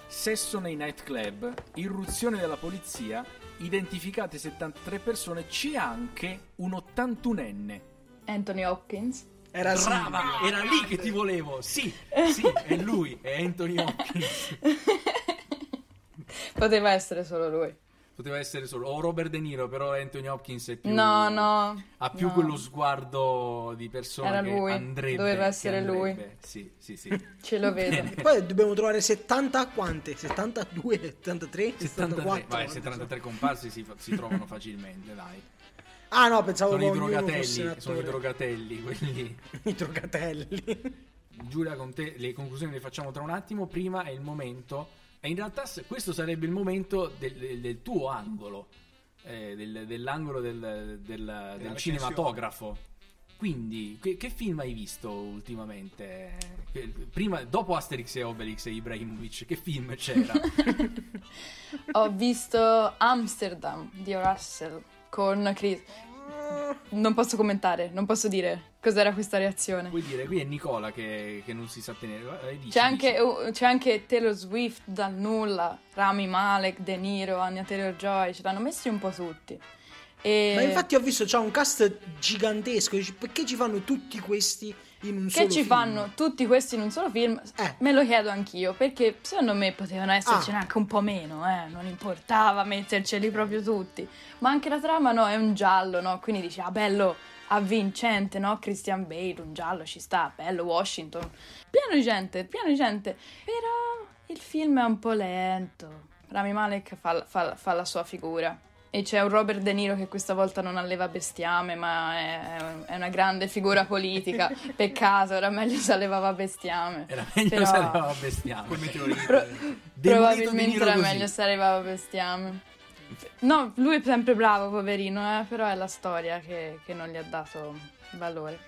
Speaker 3: Sesso nei nightclub, irruzione della polizia, identificate 73 persone, c'è anche un 81enne.
Speaker 6: Anthony Hopkins.
Speaker 5: Era sì.
Speaker 3: Brava, era lì che ti volevo. Sì, sì, è lui, è Anthony Hopkins.
Speaker 6: Poteva essere solo lui.
Speaker 3: Poteva essere solo o Robert De Niro, però Anthony Hopkins è più
Speaker 6: No, no.
Speaker 3: ha più
Speaker 6: no.
Speaker 3: quello sguardo di persona
Speaker 6: Era
Speaker 3: che
Speaker 6: lui,
Speaker 3: andrebbe
Speaker 6: doveva
Speaker 3: che
Speaker 6: essere lui.
Speaker 3: andrebbe. Sì, sì, sì.
Speaker 6: Ce lo vedo.
Speaker 5: Poi dobbiamo trovare 70 quante? 72, 73,
Speaker 3: 73,
Speaker 5: 74?
Speaker 3: vai, 73 comparsi si, si trovano facilmente, dai.
Speaker 5: Ah no, pensavo
Speaker 3: Sono i
Speaker 5: che
Speaker 3: drogatelli, sono i drogatelli, quelli
Speaker 5: I drogatelli.
Speaker 3: Giulia con te le conclusioni le facciamo tra un attimo, prima è il momento e in realtà questo sarebbe il momento del, del- del tuo angolo, eh, del- dell'angolo del, del- cinematografo. Quindi, che, che film hai visto ultimamente? Prima, dopo Asterix e Obelix e Ibrahimovic, che film c'era?
Speaker 6: Ho visto Amsterdam di Russell con Chris. Non posso commentare, non posso dire cos'era questa reazione.
Speaker 3: Puoi dire, qui è Nicola che, che non si sa tenere. Eh, dici,
Speaker 6: C'è anche,
Speaker 3: dici.
Speaker 6: uh, c'è anche Taylor Swift dal nulla, Rami Malek, De Niro, Anya Taylor Joy, ce l'hanno messi un po' tutti. E
Speaker 5: Ma infatti ho visto c'ha un cast gigantesco. Perché ci fanno tutti questi in un solo
Speaker 6: che ci
Speaker 5: film?
Speaker 6: fanno tutti questi in un solo film?
Speaker 5: Eh.
Speaker 6: Me lo chiedo anch'io, perché secondo me potevano essercene
Speaker 5: Ah.
Speaker 6: anche un po' meno, eh? non importava metterceli proprio tutti. Ma anche la trama no, è un giallo, no? Quindi dici, ah bello, avvincente, no? Christian Bale, un giallo ci sta, bello, Washington. Pieno di gente, pieno di gente. Però il film è un po' lento. Rami Malek fa, fa- fa la sua figura. E c'è un Robert De Niro che questa volta non alleva bestiame, ma è, è una grande figura politica. Peccato, era meglio se allevava bestiame.
Speaker 3: Era meglio
Speaker 6: Però-
Speaker 3: se aveva bestiame.
Speaker 4: Quel meteorite.
Speaker 6: Pro-
Speaker 3: De
Speaker 6: probabilmente era
Speaker 3: così.
Speaker 6: meglio se arrivava bestiame. No, lui è sempre bravo, poverino, eh, però è la storia che, che non gli ha dato valore.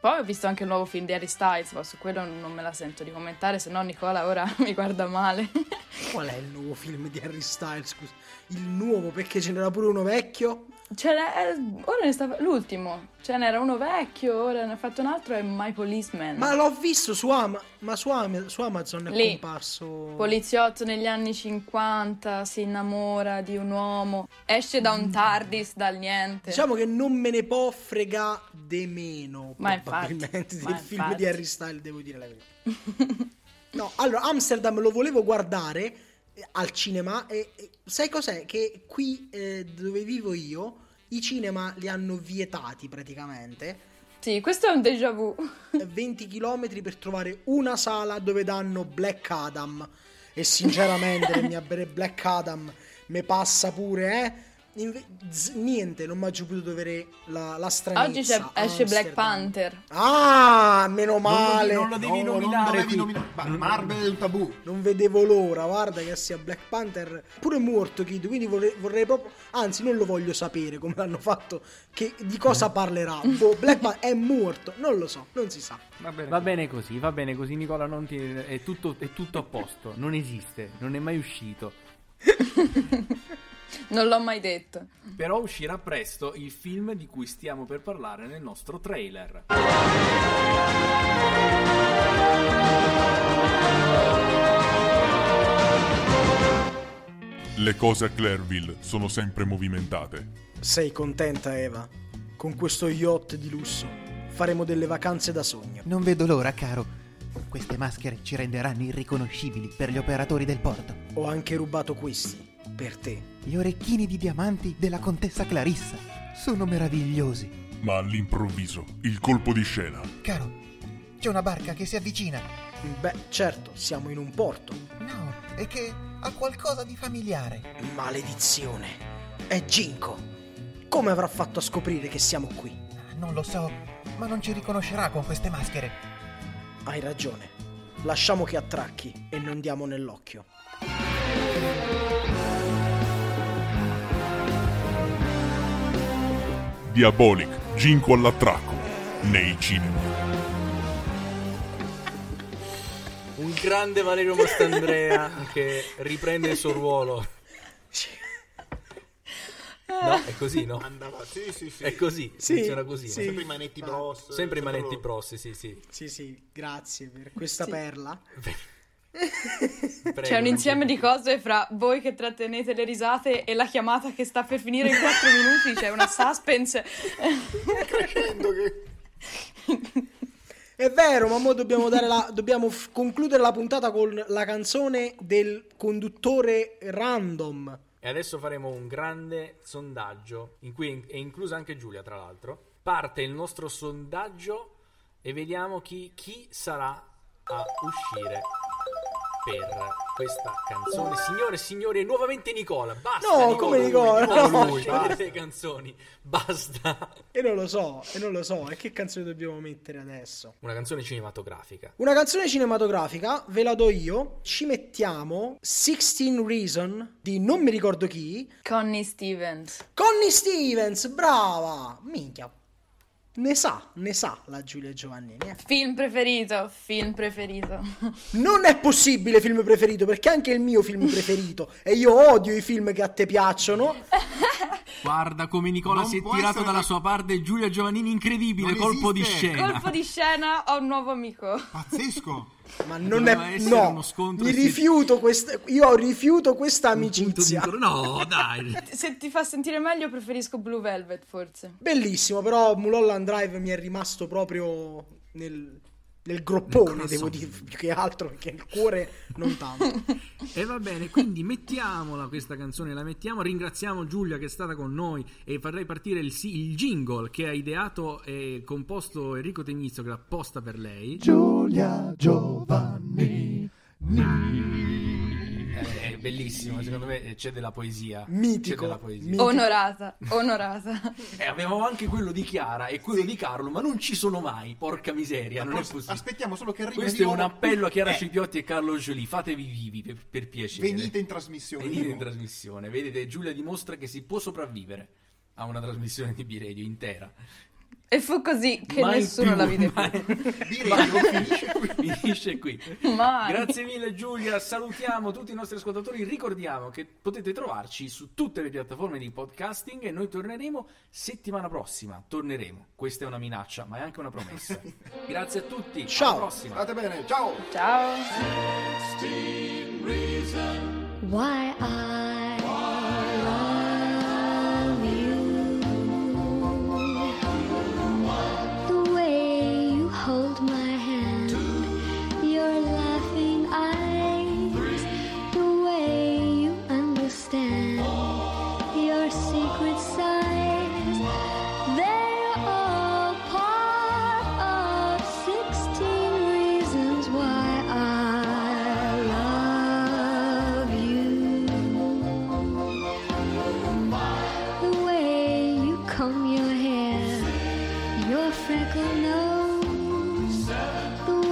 Speaker 6: Poi ho visto anche il nuovo film di Harry Styles, ma su quello non me la sento di commentare, se no Nicola ora mi guarda male.
Speaker 5: Qual è il nuovo film di Harry Styles? Scusa. Il nuovo, perché ce n'era pure uno vecchio?
Speaker 6: Ce n'è, ora ne sta, l'ultimo, ce n'era uno vecchio, ora ne ha fatto un altro, è My Policeman.
Speaker 5: Ma l'ho visto su, Ama- ma su, Am- su Amazon è
Speaker 6: Lì.
Speaker 5: comparso.
Speaker 6: Poliziotto negli anni 50, si innamora di un uomo, esce da un TARDIS dal niente.
Speaker 5: Diciamo che non me ne può frega de meno,
Speaker 6: Ma
Speaker 5: probabilmente,
Speaker 6: infatti,
Speaker 5: del
Speaker 6: ma
Speaker 5: film
Speaker 6: infatti.
Speaker 5: di Harry Styles, devo dire la verità. no, allora, Amsterdam lo volevo guardare eh, al cinema e, e sai cos'è? Che qui eh, dove vivo io i cinema li hanno vietati praticamente.
Speaker 6: Sì, questo è un déjà vu.
Speaker 5: 20 km per trovare una sala dove danno Black Adam. E sinceramente, mi abbere Black Adam mi passa pure, eh. Inve- z- niente, non mi ha potuto avere la, la stranezza.
Speaker 6: Oggi c'è- esce Black. Panther.
Speaker 5: Ah, meno
Speaker 4: Non lo
Speaker 5: male.
Speaker 4: devi- non lo devi
Speaker 5: No,
Speaker 4: nominare
Speaker 5: non
Speaker 4: qui.
Speaker 5: nominare.
Speaker 4: Ma Marvel tabù.
Speaker 5: Non vedevo l'ora, guarda che sia Black Panther. Pure morto Kid, quindi vorrei, vorrei proprio. Anzi, non lo voglio sapere come l'hanno fatto. Che, di cosa parlerà. Boh, Black Panther è morto. Non lo so, non si sa.
Speaker 4: Va bene.
Speaker 10: Va bene così, va bene così, Nicola. Non ti... è, tutto, è tutto a posto. Non esiste, non è mai uscito.
Speaker 6: Non l'ho mai detto.
Speaker 10: Però uscirà presto il film di cui stiamo per parlare nel nostro trailer.
Speaker 7: Le cose a Clairville sono sempre movimentate.
Speaker 5: Sei contenta, Eva? Con questo yacht di lusso faremo delle vacanze da sogno.
Speaker 11: Non vedo l'ora, caro. Queste maschere ci renderanno irriconoscibili per gli operatori del porto.
Speaker 5: Ho anche rubato questi per te.
Speaker 11: Gli orecchini di diamanti della contessa Clarissa sono meravigliosi.
Speaker 7: Ma all'improvviso, il colpo di scena.
Speaker 11: Caro, c'è una barca che si avvicina.
Speaker 5: Beh, certo, siamo in un porto.
Speaker 11: No, è che ha qualcosa di familiare.
Speaker 5: Maledizione. È Ginko. Come avrà fatto a scoprire che siamo qui?
Speaker 11: Non lo so, ma non ci riconoscerà con queste maschere.
Speaker 5: Hai ragione. Lasciamo che attracchi e non diamo nell'occhio.
Speaker 7: Diabolic, Ginko all'attracco. Nei cinema.
Speaker 3: Un grande Valerio Mastandrea che riprende il suo ruolo. No, è così, no?
Speaker 4: Andava, sì, sì, sì.
Speaker 3: È così,
Speaker 5: Sì,
Speaker 3: funziona così.
Speaker 5: sì.
Speaker 4: Sempre i manetti bros.
Speaker 3: Sempre i manetti bros, sì, sì.
Speaker 5: Sì, sì, grazie per questa perla.
Speaker 3: Prego,
Speaker 6: C'è un insieme di cose fra voi che trattenete le risate e la chiamata che sta per finire in 4 minuti. C'è una suspense.
Speaker 4: Crescendo che...
Speaker 5: È vero, ma mo dobbiamo, dare la, dobbiamo f- concludere la puntata con la canzone del conduttore random.
Speaker 3: E adesso faremo un grande sondaggio, in cui è inclusa anche Giulia, tra l'altro. Parte il nostro sondaggio e vediamo chi, chi sarà a uscire per questa canzone. Signore e signori, nuovamente Nicola. Basta,
Speaker 5: No, come Nicola?
Speaker 3: Nicola,
Speaker 5: No.
Speaker 3: lui, basta le canzoni. Basta.
Speaker 5: E non lo so, e non lo so. E che canzone dobbiamo mettere adesso?
Speaker 3: Una canzone cinematografica.
Speaker 5: Una canzone cinematografica, ve la do io. Ci mettiamo 16 Reason di non mi ricordo chi.
Speaker 6: Connie Stevens.
Speaker 5: Connie Stevens, brava! Minchia. Ne sa, ne sa la Giulia Giovannini. eh.
Speaker 6: Film preferito, film preferito.
Speaker 5: Non è possibile film preferito, perché anche il mio film preferito. E io odio i film che a te piacciono.
Speaker 3: Guarda come Nicola
Speaker 4: Non
Speaker 3: si è tirato
Speaker 4: essere
Speaker 3: dalla sua parte Giulia Giovannini, incredibile,
Speaker 4: Non
Speaker 3: colpo di
Speaker 4: esiste.
Speaker 3: scena.
Speaker 6: Colpo di scena, ho un nuovo amico.
Speaker 4: Pazzesco.
Speaker 5: Ma non
Speaker 3: Doveva
Speaker 5: è. No,
Speaker 3: uno scontro
Speaker 5: mi
Speaker 3: e si-
Speaker 5: rifiuto questa. Io rifiuto questa
Speaker 3: di
Speaker 5: amicizia.
Speaker 3: No, dai.
Speaker 6: Se ti fa sentire meglio, preferisco Blue Velvet, forse.
Speaker 5: Bellissimo, però Mulholland Drive mi è rimasto proprio nel, nel groppone, devo dire, più che altro, perché il cuore non tanto.
Speaker 3: E va bene, quindi mettiamola questa canzone, la mettiamo. Ringraziamo Giulia che è stata con noi e farei partire il, il jingle che ha ideato e composto Enrico Tegnizzo, che l'ha apposta per lei.
Speaker 11: Giulia Giovanni.
Speaker 3: È bellissimo, secondo me c'è della poesia.
Speaker 5: Mitico,
Speaker 3: C'è della poesia.
Speaker 5: mitico.
Speaker 6: Onorata, onorata.
Speaker 3: E avevamo anche quello di Chiara e quello di Carlo, ma non ci sono mai, porca miseria, non è
Speaker 4: Forse-
Speaker 3: possibile.
Speaker 4: Aspettiamo solo che arrivi
Speaker 3: Questo è un appello a Chiara
Speaker 4: Eh,
Speaker 3: Scipiotti e Carlo Gioli, fatevi vivi per, per piacere.
Speaker 4: Venite in trasmissione.
Speaker 3: Venite in trasmissione, vedete, Giulia dimostra che si può sopravvivere a una trasmissione di B-Radio intera.
Speaker 6: E fu così che
Speaker 3: Mai
Speaker 6: nessuno
Speaker 3: più,
Speaker 6: la vide
Speaker 3: mai-
Speaker 6: più.
Speaker 4: B-Radio finisce qui.
Speaker 3: Finisce qui. Grazie mille Giulia, salutiamo tutti i nostri ascoltatori, ricordiamo che potete trovarci su tutte le piattaforme di podcasting e noi torneremo settimana prossima, torneremo, questa è una minaccia ma è anche una promessa. Grazie a tutti,
Speaker 5: Ciao.
Speaker 3: alla prossima.
Speaker 4: State bene, ciao.
Speaker 6: Ciao.
Speaker 12: Why I your freckle nose. Seven.